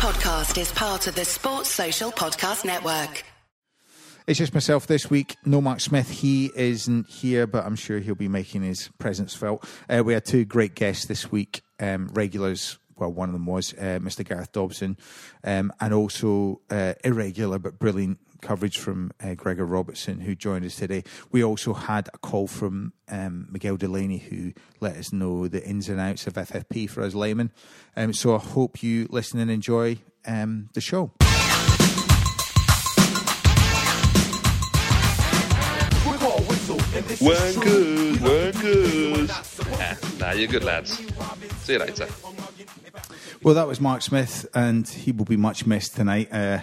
podcast is part of the Sports Social Podcast Network. It's just myself this week. No Mark Smith. He isn't here, but I'm sure he'll be making his presence felt. Uh, we had two great guests this week, um, regulars. Well, one of them was uh, Mr. Gareth Dobson, um, and also uh, irregular but brilliant coverage from uh, Gregor Robertson, who joined us today. We also had a call from um, Miguel Delaney, who let us know the ins and outs of FFP for us laymen. Um, so I hope you listen and enjoy um, the show. Weren't good, weren't good. Yeah, nah, you're good lads. See you later. Well, that was Mark Smith, and he will be much missed tonight. Uh,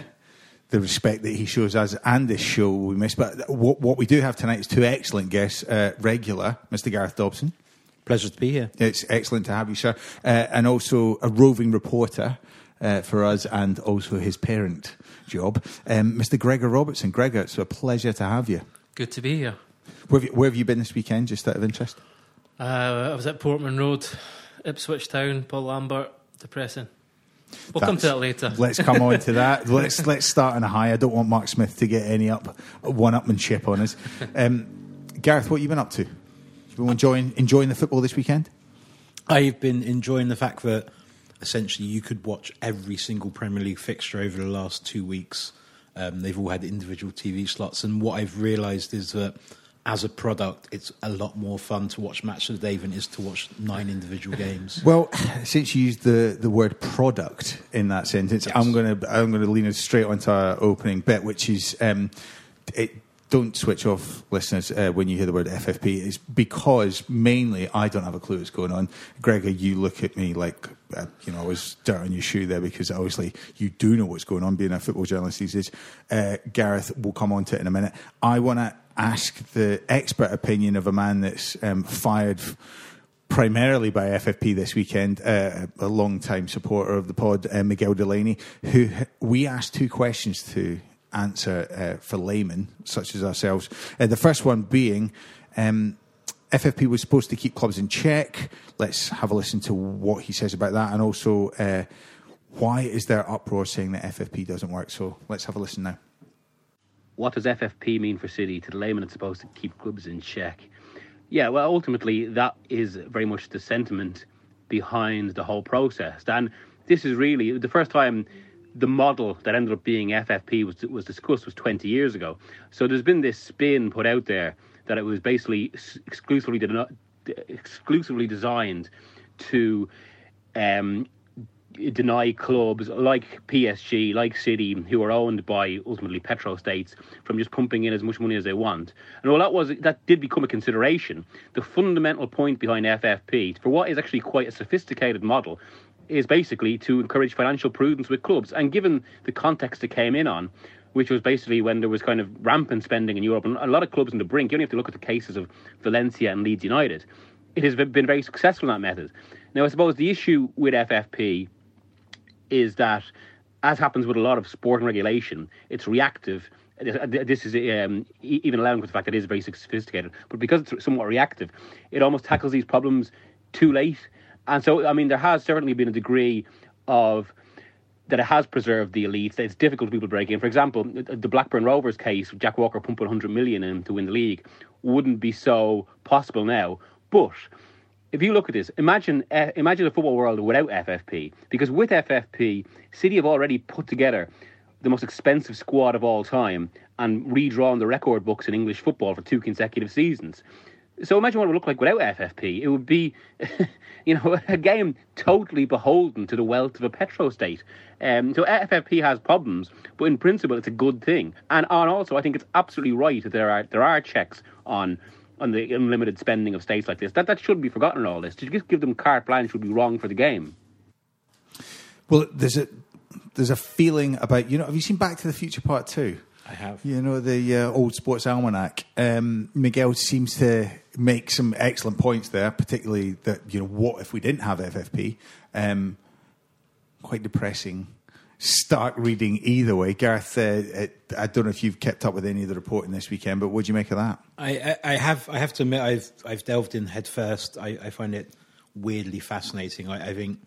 the respect that he shows us and this show we be missed. But what, what we do have tonight is two excellent guests. Uh, regular, Mr. Gareth Dobson. Pleasure to be here. It's excellent to have you, sir. Uh, and also a roving reporter uh, for us and also his parent job, um, Mr. Gregor Robertson. Gregor, it's a pleasure to have you. Good to be here. Where have you, where have you been this weekend, just out of interest? Uh, I was at Portman Road, Ipswich Town, Paul Lambert. Depressing. We'll come to that later. Let's come on to that. Let's let's start on a high. I don't want Mark Smith to get any up one upmanship on us. Um, Gareth, what have you been up to? You been enjoying enjoying the football this weekend? I've been enjoying the fact that essentially you could watch every single Premier League fixture over the last two weeks. Um, they've all had individual TV slots, and what I've realised is that as a product, it's a lot more fun to watch Match of the Day than it is to watch nine individual games. Well, since you used the, the word product in that sentence, Yes. I'm gonna I'm gonna lean straight onto our opening bit, which is um, it. Don't switch off, listeners, uh, when you hear the word FFP. It's because mainly I don't have a clue what's going on. Gregor, you look at me like uh, you know I was dirt on your shoe there because obviously you do know what's going on, being a football journalist these days. Uh, Gareth, we'll come on to it in a minute. I want to ask the expert opinion of a man that's um, fired. Primarily by FFP this weekend, uh, a long-time supporter of the pod, uh, Miguel Delaney, who we asked two questions to answer uh, for laymen such as ourselves. Uh, the first one being. Um, FFP was supposed to keep clubs in check. Let's have a listen to what he says about that, and also uh, why is there uproar saying that FFP doesn't work. So let's have a listen now. what does FFP mean for City? To the layman, it's supposed to keep clubs in check. Yeah, well, ultimately, that is very much the sentiment behind the whole process. And this is really the first time the model that ended up being FFP was was discussed was 20 years ago. So there's been this spin put out there that it was basically exclusively exclusively designed to um, deny clubs like PSG, like City, who are owned by ultimately petrostates, from just pumping in as much money as they want. And while that was that did become a consideration, the fundamental point behind FFP, for what is actually quite a sophisticated model, is basically to encourage financial prudence with clubs. And given the context it came in on, which was basically when there was kind of rampant spending in Europe, and a lot of clubs on the brink. You only have to look at the cases of Valencia and Leeds United. It has been very successful in that method. Now, I suppose the issue with FFP is that, as happens with a lot of sporting regulation, it's reactive. This is um, even allowing for the fact that it is very sophisticated, but because it's somewhat reactive, it almost tackles these problems too late. And so, I mean, there has certainly been a degree of that it has preserved the elites. That it's difficult for people to break in. For example, the Blackburn Rovers case, Jack Walker pumping 100 million in to win the league, wouldn't be so possible now. But if you look at this, imagine uh, imagine a football world without FFP. Because with FFP, City have already put together the most expensive squad of all time and redrawn the record books in English football for two consecutive seasons. So imagine what it would look like without FFP. It would be, you know, a game totally beholden to the wealth of a petrostate. Um, so FFP has problems, but in principle, it's a good thing. And, and also, I think it's absolutely right that there are there are checks on on the unlimited spending of states like this. That that shouldn't be forgotten in all this. To just give them carte blanche would be wrong for the game. Well, there's a there's a feeling about you know. Have you seen Back to the Future Part Two? I have. You know the uh, old sports almanac. Um, Miguel seems to make some excellent points there, particularly that you know what if we didn't have FFP? Um, quite depressing. Start reading either way. Gareth, uh, it, I don't know if you've kept up with any of the reporting this weekend, but what do you make of that? I, I, I have. I have to admit, I've I've delved in headfirst. I, I find it weirdly fascinating. I, I think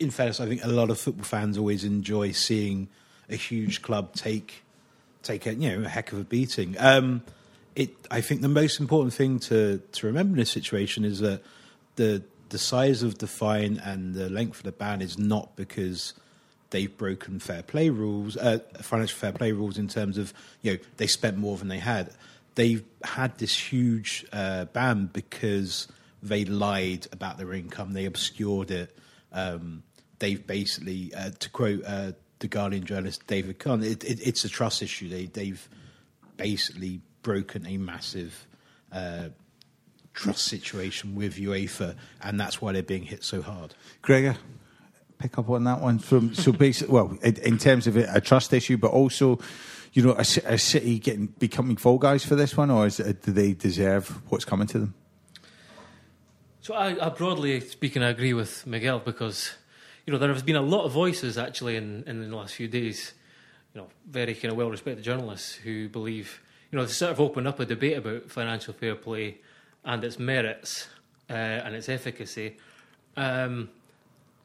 in fairness, I think a lot of football fans always enjoy seeing a huge club take take a you know a heck of a beating. Um, it, I think the most important thing to to remember in this situation is that the the size of the fine and the length of the ban is not because they've broken fair play rules, uh, financial fair play rules in terms of you know they spent more than they had. They've had this huge uh, ban because they lied about their income, they obscured it. Um, they've basically, uh, to quote uh, the Guardian journalist David Conn, it, it, it's a trust issue. They, they've basically broken a massive uh, trust situation with UEFA, and that's why they're being hit so hard. Gregor, pick up on that one from so basically, well, in, in terms of it, a trust issue, but also, you know, a, a city getting becoming fall guys for this one, or is do they deserve what's coming to them? So I, I broadly speaking, I agree with Miguel because you know there has been a lot of voices actually in, in the last few days. You know, very kind of well respected journalists who believe you know they sort of opened up a debate about financial fair play and its merits uh, and its efficacy. Um,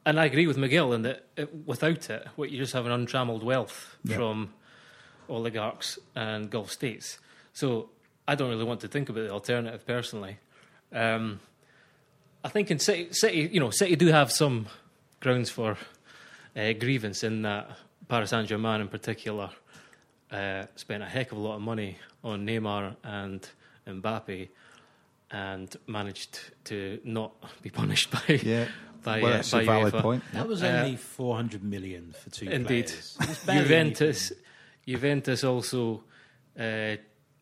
and I agree with Miguel in that it, without it, what you just have an untrammeled wealth Yeah. from oligarchs and Gulf states. So I don't really want to think about the alternative personally. Um, I think in City, City, you know, City do have some grounds for uh, grievance in that Paris Saint Germain, in particular, uh, spent a heck of a lot of money on Neymar and Mbappe, and managed to not be punished by Yeah, by, well, uh, that's by a valid UEFA. point. That was Uh, only 400 million for two Indeed. players. It's barely Juventus. Juventus also uh,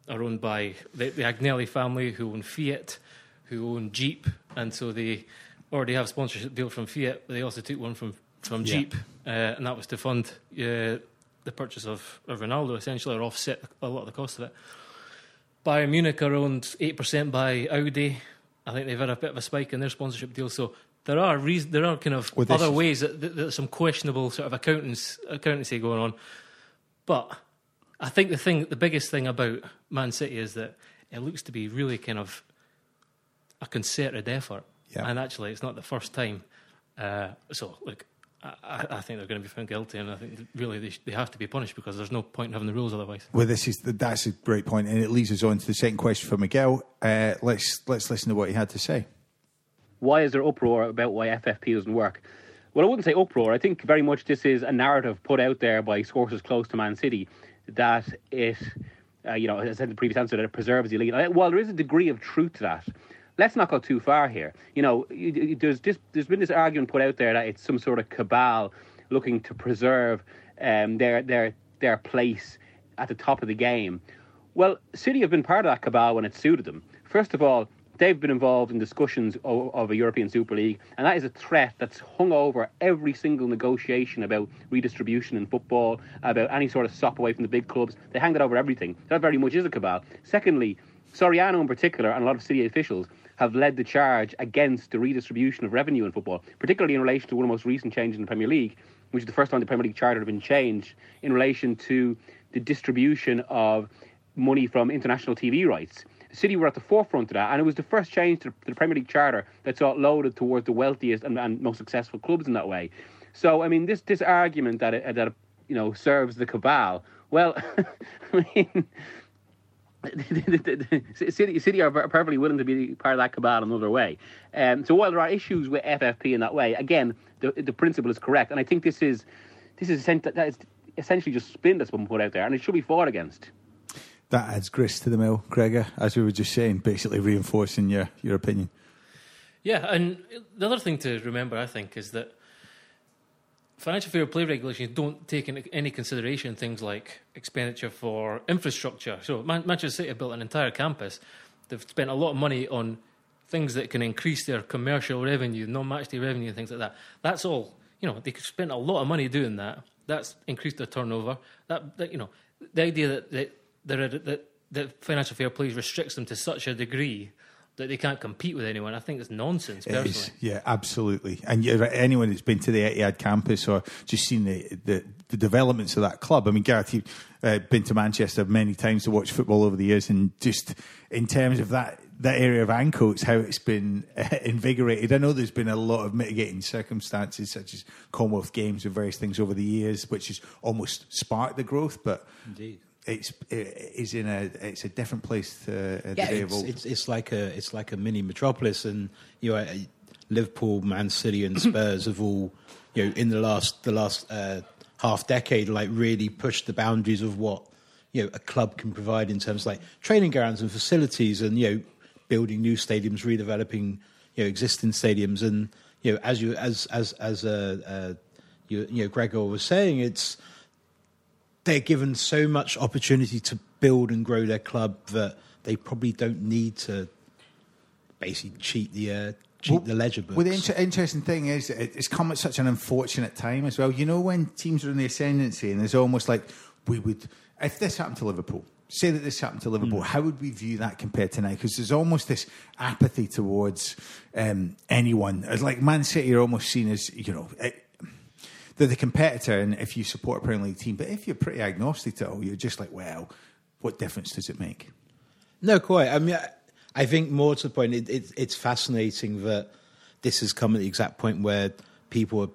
are owned by the, the Agnelli family, who own Fiat, who own Jeep, and so they already have a sponsorship deal from Fiat. But they also took one from from Yeah. Jeep, uh, and that was to fund uh, the purchase of, of Ronaldo, essentially, or offset a lot of the cost of it. Bayern Munich are owned eight percent by Audi. I think they've had a bit of a spike in their sponsorship deal. So there are there are kind of Well, other ways that, that there's some questionable sort of accountants accountancy going on. But I think the thing, the biggest thing about Man City is that it looks to be really kind of a concerted effort, Yeah. and actually, it's not the first time. Uh, so, look, I, I I think they're going to be found guilty, and I think really they, sh- they have to be punished because there's no point in having the rules otherwise. Well, this is that's a great point, and it leads us on to the second question for Miguel. Uh, let's let's listen to what he had to say. why is there uproar about why FFP doesn't work? Well, I wouldn't say uproar. I think very much this is a narrative put out there by sources close to Man City that it, uh, you know, as I said in the previous answer, that it preserves the elite. Uh, Well, there is a degree of truth to that. Let's not go too far here. You know, there's this, there's been this argument put out there that it's some sort of cabal looking to preserve um, their their their place at the top of the game. Well, City have been part of that cabal when it suited them. First of all, they've been involved in discussions of, of a European Super League, and that is a threat that's hung over every single negotiation about redistribution in football, about any sort of stop away from the big clubs. They hang that over everything. That very much is a cabal. Secondly, Soriano in particular and a lot of City officials have led the charge against the redistribution of revenue in football, particularly in relation to one of the most recent changes in the Premier League, which is the first time the Premier League charter had been changed in relation to the distribution of money from international TV rights. The City were at the forefront of that, and it was the first change to, the Premier League charter that saw it loaded towards the wealthiest and, and most successful clubs in that way. So, I mean, this this argument that it, that it, you know serves the cabal. Well, I mean. City, City are perfectly willing to be part of that cabal another way. Um, so while there are issues with FFP in that way, again, the, the principle is correct, and I think this is this is that is essentially just spin that's been put out there, and it should be fought against. That adds grist to the mill, Gregor, as we were just saying, basically reinforcing your your opinion. Yeah, and the other thing to remember, I think, is that financial fair play regulations don't take into any consideration things like expenditure for infrastructure. So Man- Manchester City have built an entire campus. They've spent a lot of money on things that can increase their commercial revenue, non-match day revenue, and things like that. That's all. You know, they could spend a lot of money doing that. That's increased their turnover. That, that you know, the idea that that that, that, that financial fair play restricts them to such a degree that they can't compete with anyone. I think it's nonsense. Personally, is, yeah, absolutely. And you're anyone that's been to the Etihad campus or just seen the, the the developments of that club. I mean, Gareth, you've uh, been to Manchester many times to watch football over the years, and just in terms of that that area of Ancoats, how it's been uh, invigorated. I know there's been a lot of mitigating circumstances, such as Commonwealth Games and various things over the years, which has almost sparked the growth. But Indeed. It's it is in a it's a different place to uh, the yeah, it's, it's, it's like a it's like a mini metropolis, and you know, Liverpool, Man City, and Spurs have all you know in the last the last uh, half decade like really pushed the boundaries of what you know a club can provide in terms of like training grounds and facilities, and you know building new stadiums, redeveloping you know existing stadiums, and you know as you as as as uh, uh, you, you know Gregor was saying, it's they're given so much opportunity to build and grow their club that they probably don't need to basically cheat the uh, cheat Well, the ledger books. Well, the inter- interesting thing is, it's come at such an unfortunate time as well. You know, when teams are in the ascendancy, and it's almost like we would, if this happened to Liverpool, say that this happened to Liverpool, how would we view that compared to now? Because there's almost this apathy towards um, anyone. It's like Man City are almost seen as, you know, it, they're the competitor, and if you support a Premier League team, but if you're pretty agnostic to it all, you're just like, well, what difference does it make? No, quite. I mean, I, think more to the point, it, it, it's fascinating that this has come at the exact point where people are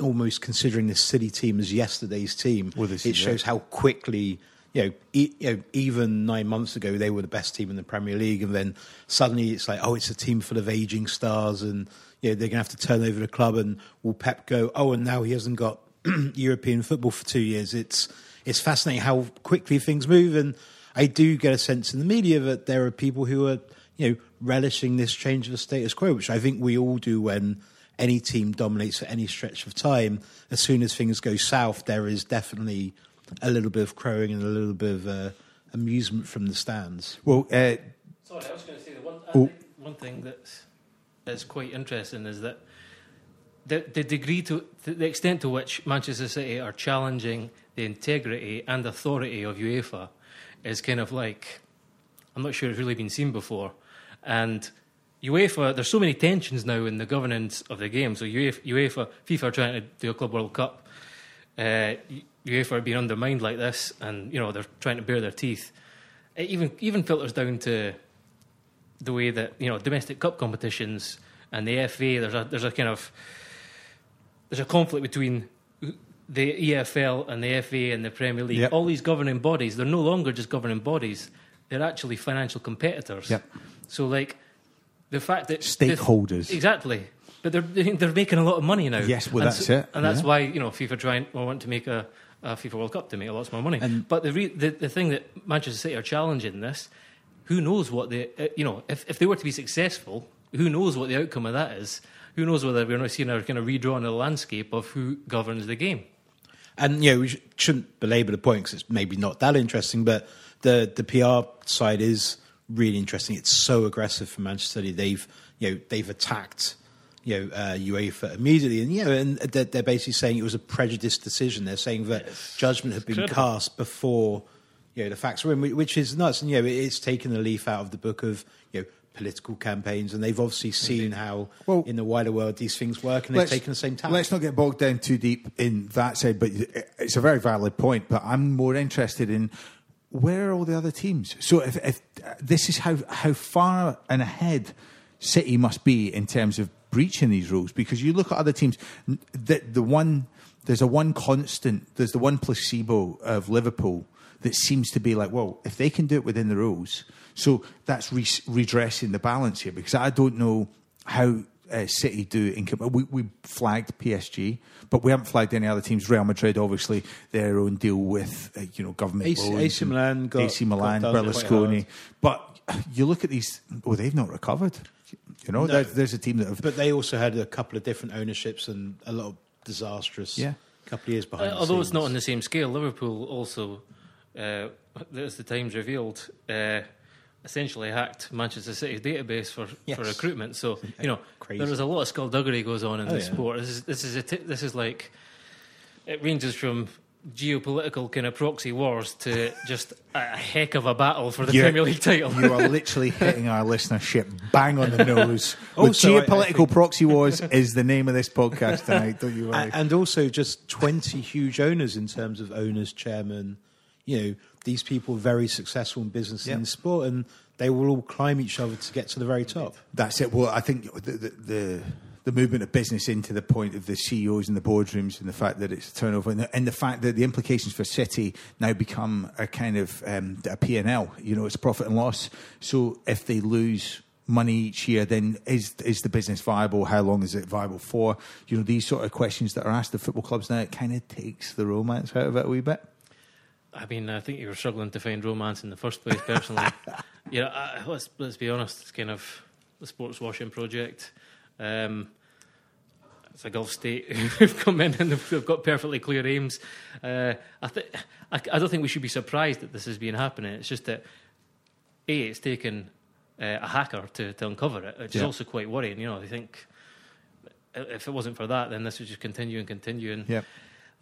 almost considering this city team as yesterday's team. Well, this it is shows it. Shows how quickly. You know, e- you know, even nine months ago they were the best team in the Premier League, and then suddenly it's like, oh, it's a team full of aging stars, and you know, they're going to have to turn over the club. And will Pep go? Oh, and now he hasn't got European football for two years. It's it's fascinating how quickly things move, and I do get a sense in the media that there are people who are you know relishing this change of the status quo, which I think we all do when any team dominates for any stretch of time. As soon as things go south, there is definitely a little bit of crowing and a little bit of uh, amusement from the stands. Well, uh, Sorry, I was going to say the one. I Oh. think one thing that's that's quite interesting is that the the degree to, to the extent to which Manchester City are challenging the integrity and authority of UEFA is kind of like I'm not sure it's really been seen before, and. UEFA, there's so many tensions now in the governance of the game. So UEFA, UEFA FIFA are trying to do a Club World Cup. Uh, UEFA are being undermined like this, and you know they're trying to bare their teeth. It even even filters down to the way that you know domestic cup competitions and the FA. There's a there's a kind of there's a conflict between the EFL and the FA and the Premier League. Yep. All these governing bodies, they're no longer just governing bodies; they're actually financial competitors. Yep. So, like the fact that Stakeholders. exactly. But they're they're making a lot of money now. Yes, well, And that's so- it, and that's yeah. why you know FIFA trying or want to make a, a FIFA World Cup to make lots more money. And- but the, re, the the thing that Manchester City are challenging this, who knows what the uh, you know if if they were to be successful, who knows what the outcome of that is? Who knows whether we're not seeing a kind of redrawn of the landscape of who governs the game? And you know, we sh- shouldn't belabor the point because it's maybe not that interesting, but the the PR side is really interesting. It's so aggressive for Manchester City. They've you know they've attacked you know uh, UEFA immediately, and you know, and they're, they're basically saying it was a prejudiced decision. They're saying that judgment had been incredible. cast before you know the facts were in, which is nuts. And you know, it's taken a leaf out of the book of you know political campaigns, and they've obviously seen how Well- in the wider world these things work, and they've taken the same tack. Let's not get bogged down too deep in that side, but it's a very valid point. But I'm more interested in where are all the other teams? So if, if this is how how far and ahead City must be in terms of breaching these rules, because you look at other teams, the the one there's a one constant, there's the one placebo of Liverpool that seems to be like, well, if they can do it within the rules, so that's re- redressing the balance here. Because I don't know how uh, City do in we, we flagged PSG, but we haven't flagged any other teams. Real Madrid, obviously, their own deal with uh, you know government AC AC Milan got- AC Milan, got Berlusconi. But you look at these; oh, they've not recovered. You know, No. there's, there's a team that have. But they also had a couple of different ownerships and a lot of disastrous. Yeah. couple of years behind. Uh, the although it's not on the same scale, Liverpool also, uh, as the Times revealed, uh, essentially hacked Manchester City's database for, Yes. for recruitment. So you know, Crazy. there is a lot of skullduggery goes on in Oh, the yeah. sport. This is this is a t- this is like it ranges from geopolitical kind of proxy wars to just a heck of a battle for the You're- Premier League title. You are literally hitting our listenership bang on the nose. With Also, I- I geopolitical think- proxy wars is the name of this podcast tonight. Don't you worry. A- and also just 20 huge owners in terms of owners, chairman. You know, these people are very successful in business Yeah. and in sport, and they will all climb each other to get to the very top. That's it. Well, I think the, the the the movement of business into the point of the CEOs and the boardrooms and the fact that it's turnover and the, and the fact that the implications for City now become a kind of um, a P and L. You know, it's profit and loss. So if they lose money each year, then is is the business viable? How long is it viable for? You know, these sort of questions that are asked of football clubs now. It kind of takes the romance out of it a wee bit. I mean, I think you were struggling to find romance in the first place, personally. you know, I, let's let's be honest. It's kind of the sports washing project. Um, it's a Gulf state who've come in and they've got perfectly clear aims. Uh, I, th- I, I don't think we should be surprised that this has been happening. It's just that a it's taken uh, a hacker to, to uncover it, which is also quite worrying. You know, I think if it wasn't for that, then this would just continue and continue. And Yep.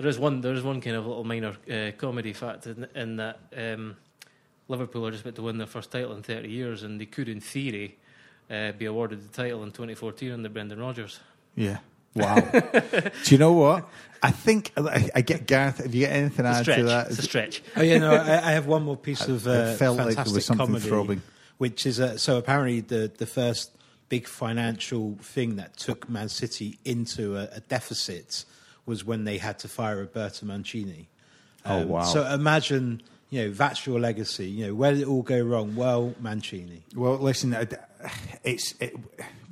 There is one. There is one kind of little minor uh, comedy fact in, in that um, Liverpool are just about to win their first title in 30 years, and they could, in theory, uh, be awarded the title in 2014 under Brendan Rodgers. Yeah. Wow. Do you know what? I think I, I get Gareth. Have you got anything to It's a add stretch. to that? It's a stretch. Oh yeah, no, I, I have one more piece of uh, it felt like there fantastic was something comedy, throbbing. which is uh, so apparently the the first big financial thing that took Man City into a, a deficit was when they had to fire Roberto Mancini. Oh, wow. So imagine, you know, that's your legacy. You know, where did it all go wrong? Well, Mancini. Well, listen, it's it,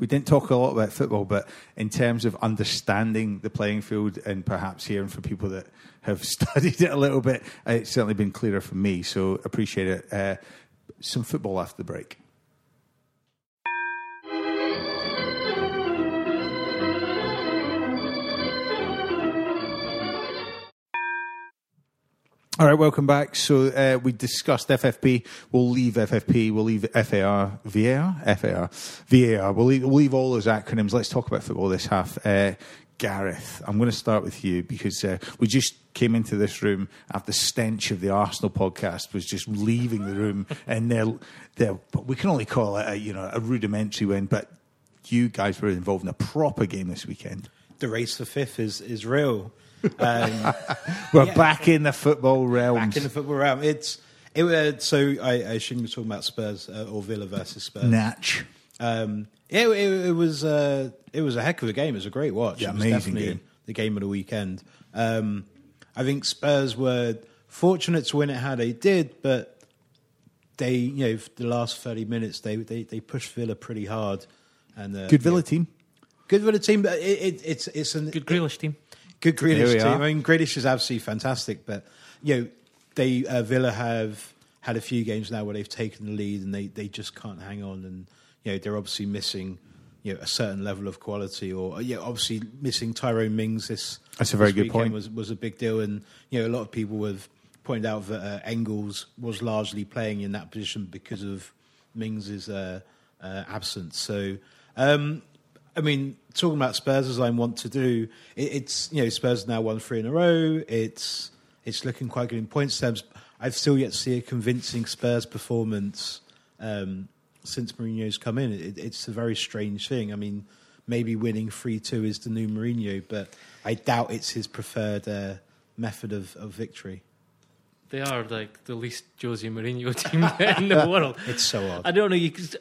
we didn't talk a lot about football, but in terms of understanding the playing field and perhaps hearing from people that have studied it a little bit, it's certainly been clearer for me. So appreciate it. Uh, some football after the break. All right, welcome back. So uh, we discussed FFP. We'll leave FFP. We'll leave FAR, VAR, FAR, VAR. We'll leave, we'll leave all those acronyms. Let's talk about football this half. Uh, Gareth, I'm going to start with you because uh, we just came into this room after the stench of the Arsenal podcast was just leaving the room, and they're, they're, we can only call it a you know a rudimentary win, but you guys were involved in a proper game this weekend. The race for fifth is is real. Um, We're Yeah. back in the football realms. back in the football realm. It's it. Uh, so I, I assume you're talking about Spurs uh, or Villa versus Spurs. Natch. Um, yeah, it, it was uh, it was a heck of a game. It was a great watch. Yeah, it was amazing definitely game. the game of the weekend. Um, I think Spurs were fortunate to win it how they did, but they you know for the last thirty minutes they they, they pushed Villa pretty hard. And uh, Good Villa yeah, team. good Villa team, but it, it, it's it's an Good Grealish team. Good Grealish team. are. I mean, Grealish is absolutely fantastic, but you know, they uh, Villa have had a few games now where they've taken the lead and they, they just can't hang on, and you know they're obviously missing you know a certain level of quality, or yeah, obviously missing Tyrone Mings. This That's a very good point. Was was a big deal, and you know a lot of people have pointed out that uh, Engels was largely playing in that position because of Mings's uh, uh, absence. So. Um, I mean, talking about Spurs as I want to do, it, it's you know Spurs now won three in a row. It's it's looking quite good in points terms. I've still yet to see a convincing Spurs performance um, since Mourinho's come in. It, it's a very strange thing. I mean, maybe winning three two is the new Mourinho, but I doubt it's his preferred uh, method of, of victory. They are like the least Jose Mourinho team in the world. It's so odd. I don't know. You, could-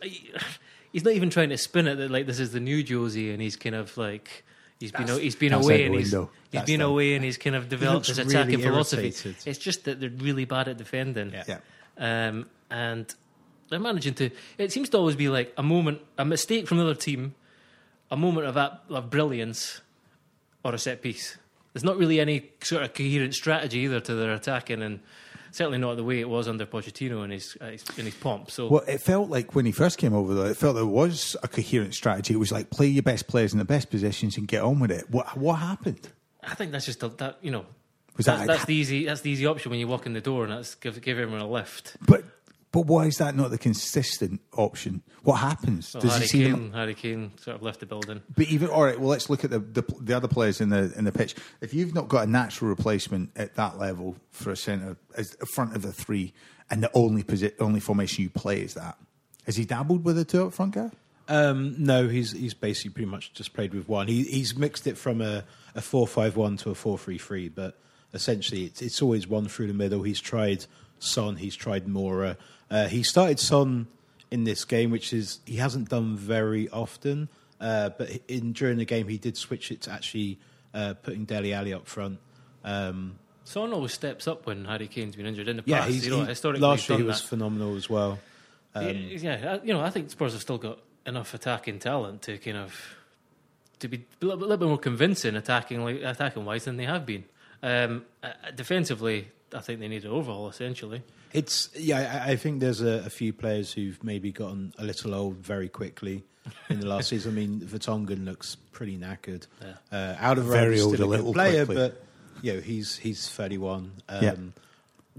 he's not even trying to spin it that like this is the new Josie, and he's kind of like he's been he's been away and he's window. he's That's been them. away and he's kind of developed his attacking really philosophy. irritated. It's just that they're really bad at defending. Yeah. Um, and they're managing to. It seems to always be like a moment, a mistake from the other team, a moment of, ap- of brilliance, or a set piece. There's not really any sort of coherent strategy either to their attacking, and certainly not the way it was under Pochettino in his uh, in his pomp. So Well, it felt like when he first came over, though, it felt there was a coherent strategy. It was like play your best players in the best positions and get on with it. What what happened? I think that's just a, that you know. Was that's, that- that's the easy that's the easy option when you walk in the door, and that's give give everyone a lift. But But why is that not the consistent option? What happens? Well, Does Harry he see Kane, them? Harry Kane sort of left the building. But even all right, well, let's look at the, the the other players in the in the pitch. If you've not got a natural replacement at that level for a centre as a front of the three, and the only posi- only formation you play is that, has he dabbled with the two up front guy? Um, no, he's he's basically pretty much just played with one. He, he's mixed it from a, a four five one to a four three three, but essentially it's, it's always one through the middle. He's tried Son, he's tried Moura. Uh, he started Son in this game, which is he hasn't done very often. Uh, but in during the game, he did switch it to actually uh, putting Dele Alli up front. Um, Son always steps up when Harry Kane's been injured in the yeah, past. he's, you know, he- historically last year he was that. phenomenal as well. yeah, I- you know, I think Spurs have still got enough attacking talent to kind of to be a little, little bit more convincing attacking like, attacking wise than they have been. Um, uh, defensively, I think they need an overhaul essentially. It's yeah. I, I think there's a, a few players who've maybe gotten a little old very quickly in the last season. I mean, Vertonghen looks pretty knackered. Yeah. Uh, out of Very old, still a a little player, quickly. but you know he's he's 31. Um, Yeah.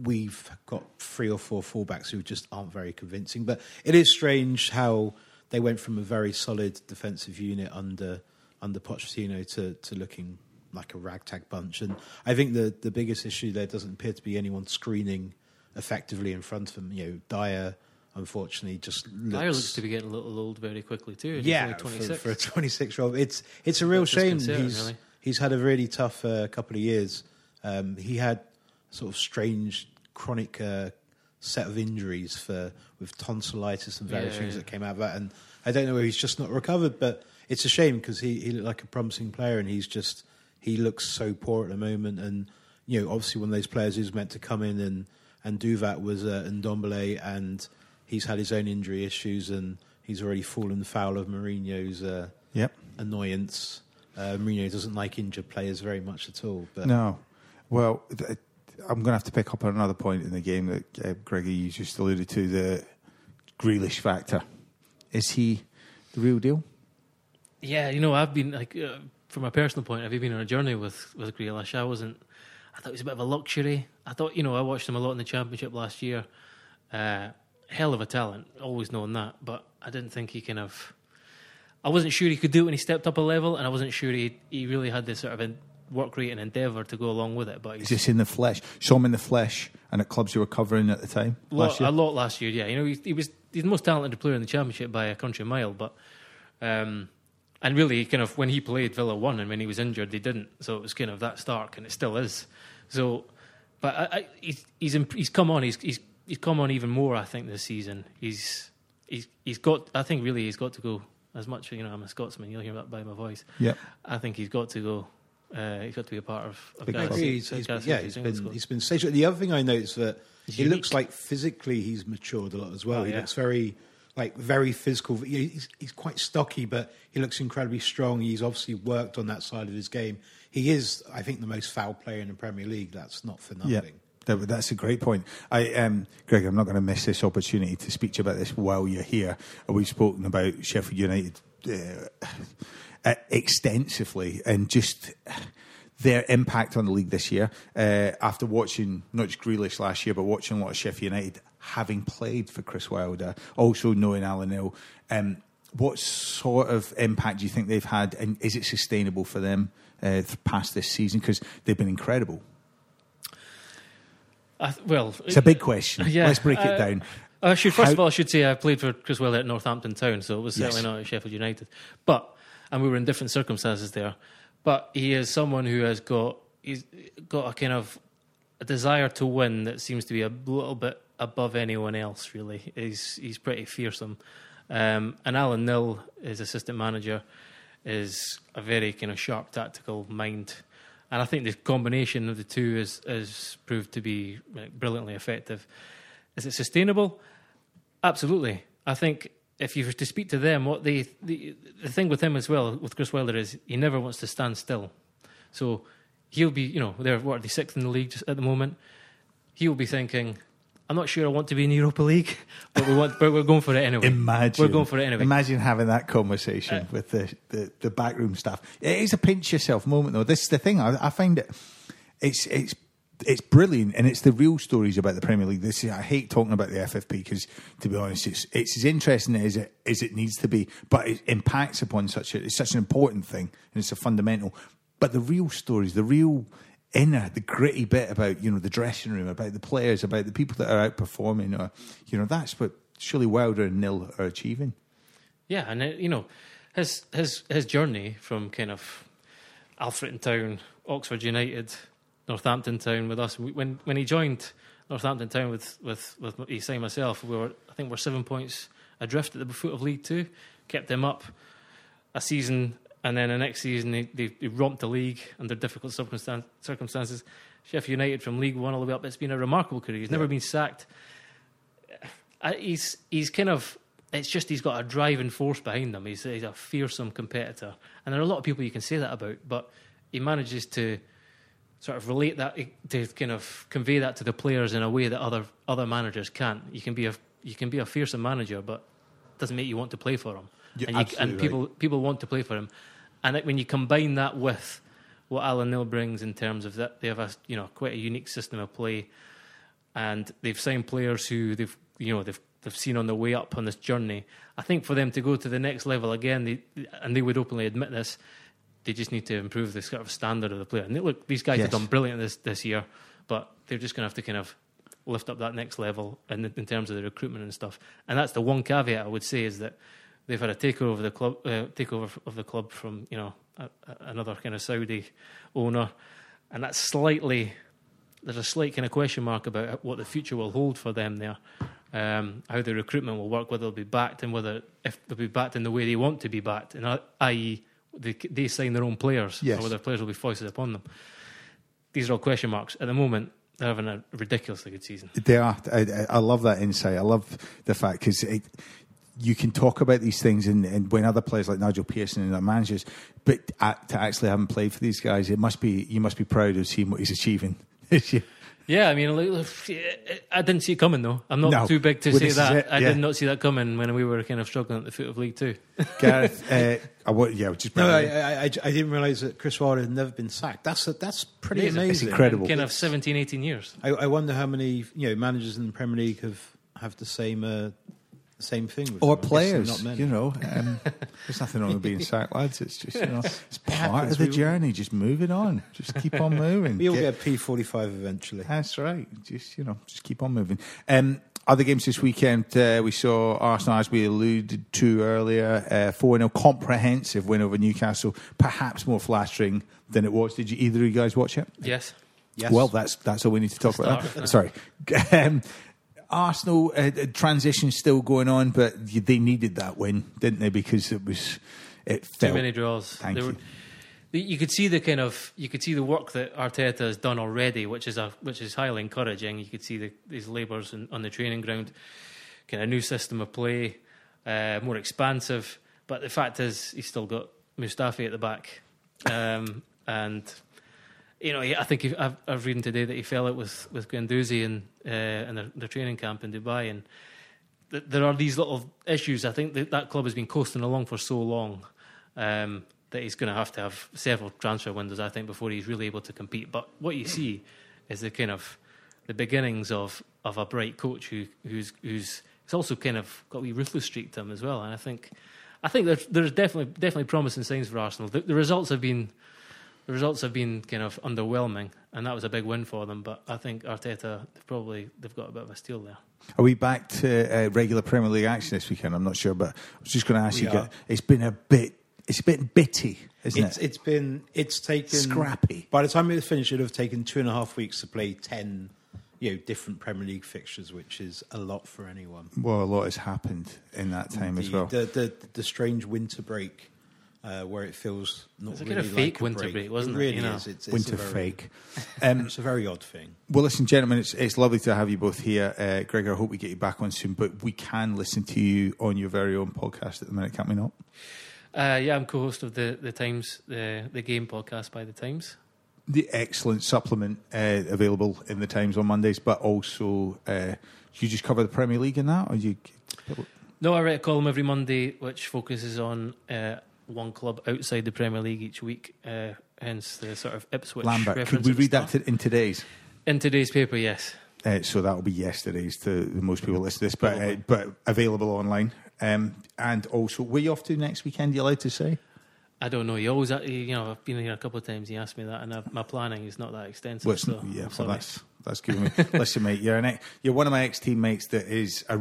We've got three or four fullbacks who just aren't very convincing. But it is strange how they went from a very solid defensive unit under under Pochettino to to looking like a ragtag bunch. And I think the the biggest issue there doesn't appear to be anyone screening effectively in front of them. You know, Dier unfortunately just looks, Dier looks to be getting a little old very quickly too. yeah for, 26. for a 26 year old. It's it's a real That's shame. he's really. he's had a really tough uh, couple of years. Um, he had sort of strange chronic uh, set of injuries for with tonsillitis and various Yeah, things yeah. that came out of that, and I don't know whether he's just not recovered. But it's a shame because he he looked like a promising player, and he's just he looks so poor at the moment. And you know, obviously one of those players who's meant to come in and and do that was uh, Ndombele, and he's had his own injury issues, and he's already fallen foul of Mourinho's uh, Yep. annoyance. Uh, Mourinho doesn't like injured players very much at all. But No. Well, th- I'm going to have to pick up on another point in the game that uh, Greggy you just alluded to the Grealish factor. Is he the real deal? Yeah, you know, I've been like uh, from a personal point, I've been on a journey with with Grealish. I wasn't. I thought it was a bit of a luxury. I thought, you know, I watched him a lot in the championship last year. Uh, hell of a talent, always known that, but I didn't think he kind of. I wasn't sure he could do it when he stepped up a level, and I wasn't sure he he really had this sort of in, work rate and endeavour to go along with it. But Is he's this in the flesh? Saw him in the flesh and at clubs you were covering at the time a lot, last year? a lot last year. Yeah, you know, he, he was he's the most talented player in the championship by a country mile. But um, and really, kind of when he played, Villa won, and when he was injured, they didn't. So it was kind of that stark, and it still is. So, but I, I, he's he's imp- he's come on. He's he's he's come on even more. I think this season. He's he's he's got. I think really he's got to go. As much you know, I'm a Scotsman. You'll hear that by my voice. Yep. I think he's got to go. Uh, he's got to be a part of. of I agree. He's, he's, yeah, he's been he's been stage. The other thing I noticed that he looks like physically he's matured a lot as well. Oh, he yeah. looks very like very physical. He's, he's quite stocky, but he looks incredibly strong. He's obviously worked on that side of his game. He is, I think, the most foul player in the Premier League. That's not for nothing. Yeah, that's a great point. I, um, Greg, I'm not going to miss this opportunity to speak to you about this while you're here. We've spoken about Sheffield United uh, extensively and just their impact on the league this year. Uh, after watching not just Grealish last year, but watching a lot of Sheffield United, having played for Chris Wilder, also knowing Alan Knill. Um, what sort of impact do you think they've had, and is it sustainable for them uh, past this season? Because they've been incredible. Th- well, It's a big question. Yeah, Let's break it uh, down. I should first How- of all, I should say I played for Chris Wilder at Northampton Town, so it was Yes. certainly not at Sheffield United. But and we were in different circumstances there. But he is someone who has got he's got a kind of a desire to win that seems to be a little bit above anyone else. Really, he's he's pretty fearsome. Um, and Alan Knill, his assistant manager, is a very kind of sharp tactical mind. And I think the combination of the two is, is proved to be brilliantly effective. Is it sustainable? Absolutely. I think if you were to speak to them, what they the, the thing with him as well with Chris Wilder is he never wants to stand still. So he'll be, you know, they're what are they sixth in the league at the moment. He'll be thinking, I'm not sure I want to be in the Europa League, but we want, but we're going for it anyway. Imagine we're going for it anyway. Imagine having that conversation Uh, with the, the, the backroom staff. It is a pinch yourself moment, though. This is the thing. I, I find it. It's it's it's brilliant, and it's the real stories about the Premier League. This is, I hate talking about the FFP because, to be honest, it's it's as interesting as it as it needs to be, but it impacts upon such a it's such an important thing, and it's a fundamental. But the real stories, the real inner, the gritty bit about you know the dressing room, about the players, about the people that are outperforming, or you know that's what surely Wilder and Knill are achieving. Yeah, and it, you know, his his his journey from kind of Alfreton Town, Oxford United, Northampton Town with us. When when he joined Northampton Town with with with saying myself, we were I think we're seven points adrift at the foot of League Two. Kept them up a season, and then the next season they, they, they romped the league under difficult circumstan- circumstances. Sheffield United from League One all the way up. It's been a remarkable career. He's never been sacked. Uh, he's he's kind of it's just he's got a driving force behind him. He's, he's a fearsome competitor, and there are a lot of people you can say that about, but he manages to sort of relate that to kind of convey that to the players in a way that other other managers can't. You can be a you can be a fearsome manager, but it doesn't make you want to play for him. You're and, you, and people people want to play for him, and it, when you combine that with what Alan Knill brings in terms of that they have a you know quite a unique system of play, and they've signed players who they've you know they've they've seen on their way up on this journey. I think for them to go to the next level again, they, and they would openly admit this, they just need to improve the sort of standard of the player. And they, look, these guys Yes. have done brilliant this this year, but they're just going to have to kind of lift up that next level in, in terms of the recruitment and stuff. And that's the one caveat I would say is that they've had a takeover of the club, uh, takeover of the club from you know a, a, another kind of Saudi owner, and that's slightly there's a slight kind of question mark about what the future will hold for them there. Um, how the recruitment will work, whether they'll be backed, and whether if they'll be backed in the way they want to be backed, and uh, i.e., they, they sign their own players, Yes. or whether players will be foisted upon them. These are all question marks. At the moment, they're having a ridiculously good season. They are. I, I- I love that insight. I love the fact because you can talk about these things, and, and when other players like Nigel Pearson and their managers, but to actually haven't played for these guys, it must be you must be proud of seeing what he's achieving this year. Yeah, I mean, I didn't see it coming though. I'm not No. too big to Well, say that. it, I did not see that coming when we were kind of struggling at the foot of League Two. Gareth, uh, I want, yeah, just No, I, bring it in. I, I, I didn't realise that Chris Wilder had never been sacked. That's a, that's pretty Amazing. amazing. It's incredible. kind of 17, 18 years. I, I wonder how many you know managers in the Premier League have have the same uh, same thing. With or them. Players, not many. you know. Um, there's nothing wrong with being sacked, lads. It's just you know, it's part of the journey. Just moving on. Just keep on moving. We all Get- get P forty five eventually. That's right. Just you know, just keep on moving. Um, other games this weekend, uh, we saw Arsenal, as we alluded to earlier, four 0 comprehensive win over Newcastle. Perhaps more flattering than it was. Did you either of you guys watch it? Yes. Yes. Well, that's that's all we need to talk about. Start. That. Sorry. Um, Arsenal uh, transition still going on, but they needed that win, didn't they? Because it was it felt, Too many draws. Thank you. were- you could see the kind of you could see the work that Arteta has done already, which is a which is highly encouraging. You could see the, his labours on the training ground, kind of new system of play, uh, more expansive. But the fact is, he's still got Mustafi at the back, um, and you know, I think I've, I've reading today that he fell out with with Guendouzi in uh, in their, their training camp in Dubai, and th- there are these little issues. I think that that club has been coasting along for so long um, that he's going to have to have several transfer windows. I think before he's really able to compete. But what you see is the kind of the beginnings of of a bright coach who who's who's he's also kind of got a wee ruthless streak to him as well. And I think I think there's there's definitely definitely promising signs for Arsenal. The, the results have been the results have been kind of underwhelming, and that was a big win for them. But I think Arteta they've probably they've got a bit of a steal there. Are we back to uh, regular Premier League action this weekend? I'm not sure, but I was just going to ask We you. are. It's been a bit. It's a bit bitty, isn't It's it? it's been it's taken Scrappy. By the time it was finished, it'd have taken two and a half weeks to play ten, you know, different Premier League fixtures, which is a lot for anyone. Well, a lot has happened in that time the, as well. The, the the strange winter break, uh, where it feels not It's a really kind of like fake a winter break. break, wasn't it, really you know? is. It's, it's Winter very, fake. Um, It's a very odd thing. well, listen, gentlemen, it's it's lovely to have you both here. Uh, Gregor, I hope we get you back on soon, but we can listen to you on your very own podcast at the minute, can't we not? Uh, yeah, I'm co-host of the the Times the the game podcast by the Times. The excellent supplement uh, available in the Times on Mondays, but also uh, you just cover the Premier League in that, or you? No, I write a column every Monday which focuses on uh, one club outside the Premier League each week. Uh, hence the sort of Ipswich Lambert, reference could we at the read that start. in today's? In today's paper, yes. Uh, so that will be yesterday's to the most people listen to this, but uh, but available online. Um, and also, were you off to next weekend? You allowed to say? I don't know. You always, uh, you know, I've been here a couple of times. You asked me that, and I've, my planning is not that extensive. Well, so yeah, I'm well, sorry. that's that's giving me. Listen, mate, you're an ex, you're one of my ex teammates that is a,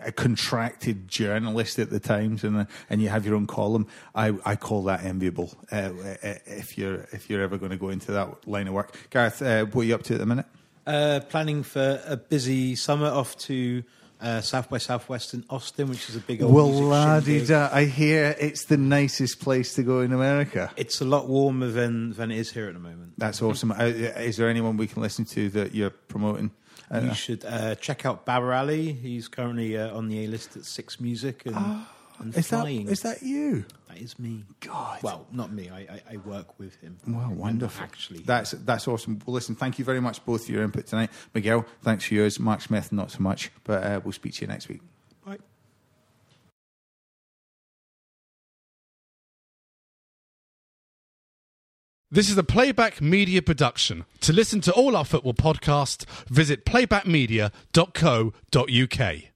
a contracted journalist at the Times, and uh, and you have your own column. I, I call that enviable. Uh, if you're if you're ever going to go into that line of work, Gareth, uh, what are you up to at the minute? Uh, planning for a busy summer off to uh, South by Southwest in Austin, which is a big old Well, music laddie, shindig. da, I hear it's the nicest place to go in America. It's a lot warmer than than it is here at the moment. That's awesome. Uh, is there anyone we can listen to that you're promoting? Uh, You should uh, check out Baber Ali. He's currently uh, on the A list at Six Music and, and is that flying. is that you? that is me. God. Well, not me. I, I, I work with him. Well, wonderful. Actually, that's that's awesome. Well, listen, thank you very much both for your input tonight, Miguel. Thanks for yours, Mark Smith, not so much, but uh, we'll speak to you next week. Right. This is a Playback Media production. To listen to all our football podcasts, visit playbackmedia.co.uk.